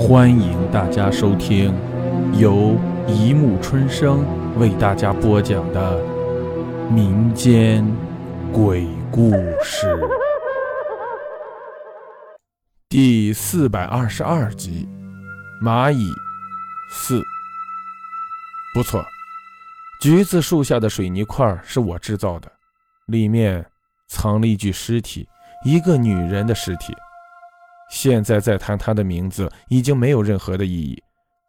欢迎大家收听由一木春生为大家播讲的民间鬼故事第四百二十二集《蚂蚁四》。不错，橘子树下的水泥块是我制造的，里面藏了一具尸体，一个女人的尸体。现在再谈他的名字已经没有任何的意义，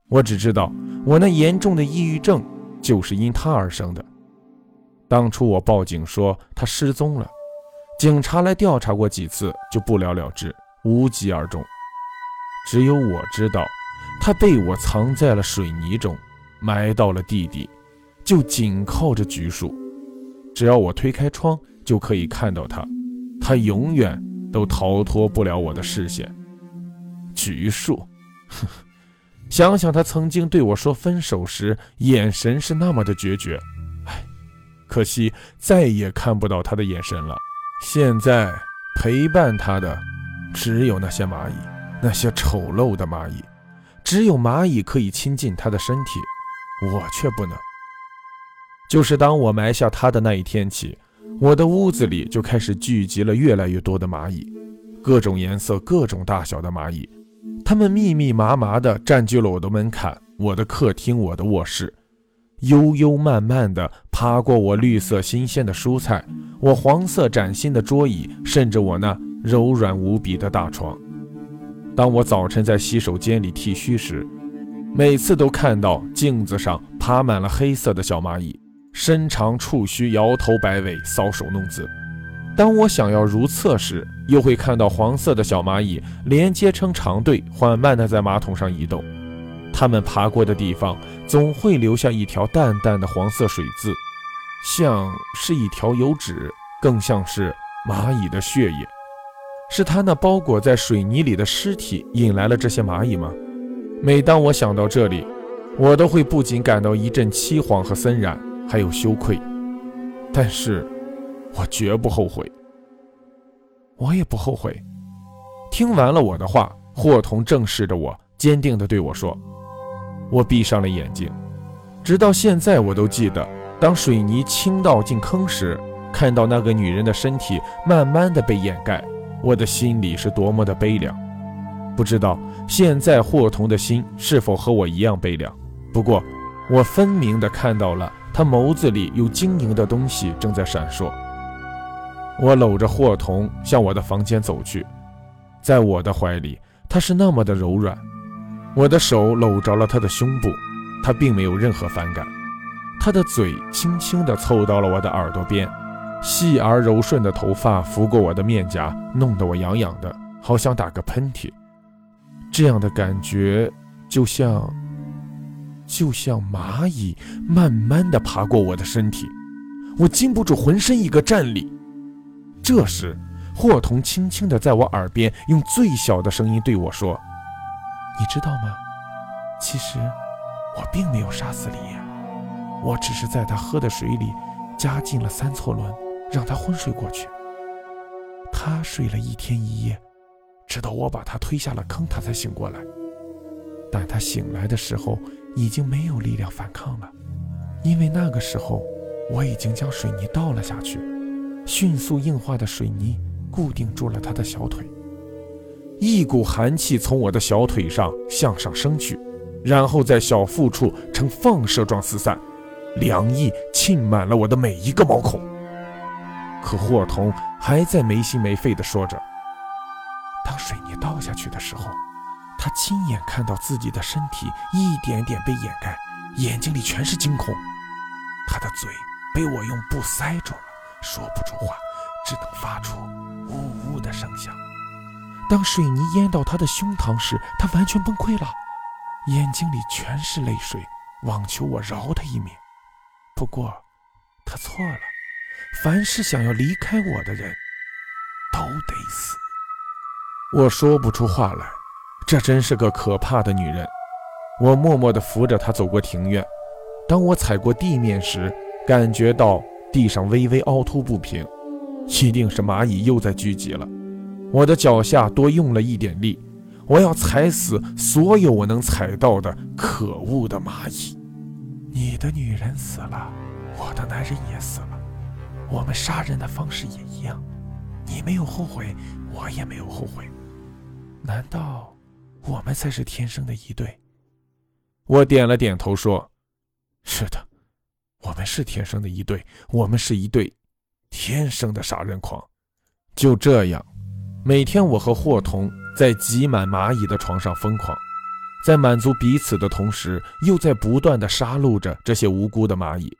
我只知道我那严重的抑郁症就是因他而生的。当初我报警说他失踪了，警察来调查过几次就不了了之，无疾而终。只有我知道，他被我藏在了水泥中。埋到了地底，就紧靠着橘树，只要我推开窗，就可以看到他。他永远都逃脱不了我的视线。橘树，呵呵，想想他曾经对我说分手时，眼神是那么的决绝。唉，可惜再也看不到他的眼神了。现在陪伴他的，只有那些蚂蚁，那些丑陋的蚂蚁。只有蚂蚁可以亲近他的身体。我却不能。就是当我埋下他的那一天起，我的屋子里就开始聚集了越来越多的蚂蚁，各种颜色、各种大小的蚂蚁，它们密密麻麻地占据了我的门槛、我的客厅、我的卧室，悠悠慢慢地爬过我绿色新鲜的蔬菜、我黄色崭新的桌椅，甚至我那柔软无比的大床。当我早晨在洗手间里剃须时，每次都看到镜子上爬满了黑色的小蚂蚁，伸长触须，摇头摆尾，搔首弄姿。当我想要如厕时，又会看到黄色的小蚂蚁连接成长队，缓慢地在马桶上移动。它们爬过的地方总会留下一条淡淡的黄色水渍，像是一条油脂，更像是蚂蚁的血液。是它那包裹在水泥里的尸体引来了这些蚂蚁吗？每当我想到这里，我都会不禁感到一阵凄惶和森然，还有羞愧。但是，我绝不后悔。我也不后悔。听完了我的话，霍童正视着我，坚定地对我说：“我闭上了眼睛，直到现在我都记得，当水泥倾倒进坑时，看到那个女人的身体慢慢地被掩盖，我的心里是多么的悲凉。”不知道现在霍童的心是否和我一样悲凉？不过，我分明地看到了他眸子里有晶莹的东西正在闪烁。我搂着霍童向我的房间走去，在我的怀里，他是那么的柔软。我的手搂着了他的胸部，他并没有任何反感。他的嘴轻轻地凑到了我的耳朵边，细而柔顺的头发拂过我的面颊，弄得我痒痒的，好想打个喷嚏。这样的感觉，就像，就像蚂蚁慢慢的爬过我的身体，我禁不住浑身一个战栗。这时，霍童轻轻的在我耳边用最小的声音对我说：“你知道吗？其实，我并没有杀死李岩，我只是在他喝的水里加进了三唑仑，让他昏睡过去。他睡了一天一夜。”直到我把他推下了坑，他才醒过来。但他醒来的时候，已经没有力量反抗了，因为那个时候我已经将水泥倒了下去，迅速硬化的水泥固定住了他的小腿。一股寒气从我的小腿上向上升去，然后在小腹处呈放射状四散，凉意沁满了我的每一个毛孔。可霍童还在没心没肺地说着。当水泥倒下去的时候，他亲眼看到自己的身体一点点被掩盖，眼睛里全是惊恐。他的嘴被我用布塞住了，说不出话，只能发出呜呜的声响。当水泥淹到他的胸膛时，他完全崩溃了，眼睛里全是泪水，妄求我饶他一命。不过，他错了，凡是想要离开我的人，都得死。我说不出话来，这真是个可怕的女人。我默默地扶着她走过庭院。当我踩过地面时，感觉到地上微微凹凸不平，一定是蚂蚁又在聚集了。我的脚下多用了一点力，我要踩死所有我能踩到的可恶的蚂蚁。你的女人死了，我的男人也死了，我们杀人的方式也一样。你没有后悔，我也没有后悔。难道我们才是天生的一对？我点了点头，说：“是的，我们是天生的一对，我们是一对天生的杀人狂。”就这样，每天我和霍童在挤满蚂蚁的床上疯狂，在满足彼此的同时，又在不断的杀戮着这些无辜的蚂蚁。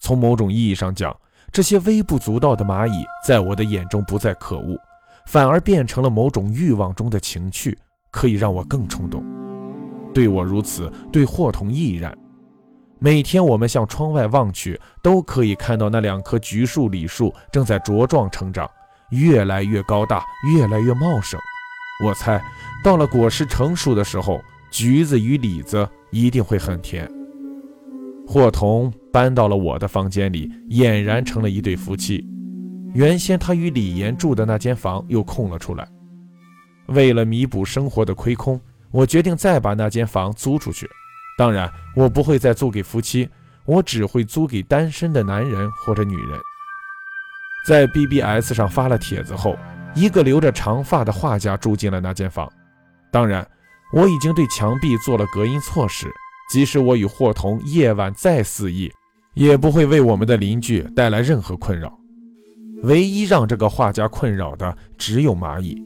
从某种意义上讲，这些微不足道的蚂蚁，在我的眼中不再可恶，反而变成了某种欲望中的情趣，可以让我更冲动。对我如此，对霍童亦然。每天我们向窗外望去，都可以看到那两棵橘树、李树正在茁壮成长。越来越高大，越来越茂盛。我猜，到了果实成熟的时候，橘子与李子一定会很甜。霍童搬到了我的房间里，俨然成了一对夫妻。原先他与李岩住的那间房又空了出来。为了弥补生活的亏空，我决定再把那间房租出去。当然，我不会再租给夫妻，我只会租给单身的男人或者女人。在 BBS 上发了帖子后，一个留着长发的画家住进了那间房。当然，我已经对墙壁做了隔音措施，即使我与霍童夜晚再肆意，也不会为我们的邻居带来任何困扰。唯一让这个画家困扰的只有蚂蚁，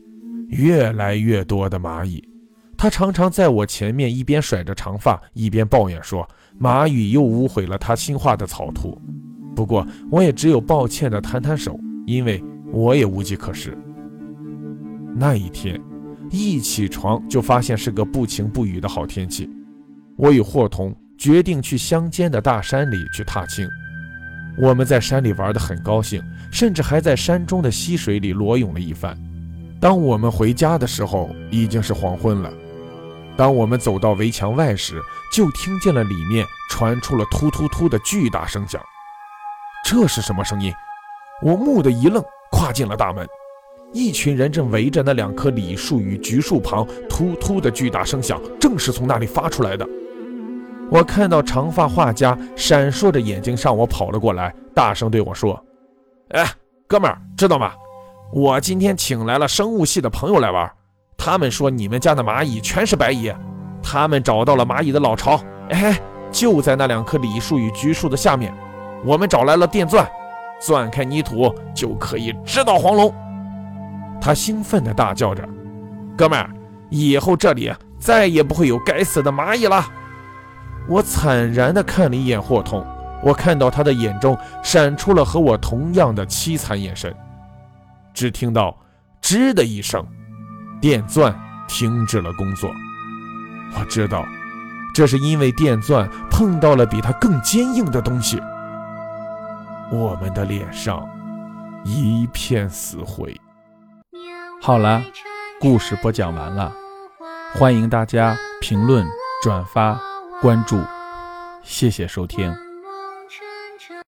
越来越多的蚂蚁。他常常在我前面一边甩着长发，一边抱怨说：“蚂蚁又污毁了他新画的草图。”不过，我也只有抱歉地摊摊手，因为我也无计可施。那一天，一起床就发现是个不晴不雨的好天气，我与霍童决定去乡间的大山里去踏青。我们在山里玩得很高兴，甚至还在山中的溪水里裸泳了一番。当我们回家的时候，已经是黄昏了。当我们走到围墙外时，就听见了里面传出了突突突的巨大声响。这是什么声音？我蓦地一愣，跨进了大门。一群人正围着那两棵李树与橘树旁，突突的巨大声响正是从那里发出来的。我看到长发画家闪烁着眼睛向我跑了过来，大声对我说：“哎，哥们儿，知道吗？我今天请来了生物系的朋友来玩。他们说你们家的蚂蚁全是白蚁，他们找到了蚂蚁的老巢，哎，就在那两棵李树与橘树的下面。”我们找来了电钻，钻开泥土就可以直捣黄龙。他兴奋地大叫着：“哥们儿，以后这里再也不会有该死的蚂蚁了！”我惨然地看了一眼霍通，我看到他的眼中闪出了和我同样的凄惨眼神。只听到“吱”的一声，电钻停止了工作。我知道，这是因为电钻碰到了比它更坚硬的东西。我们的脸上一片死灰。好了，故事播讲完了，欢迎大家评论、转发、关注，谢谢收听。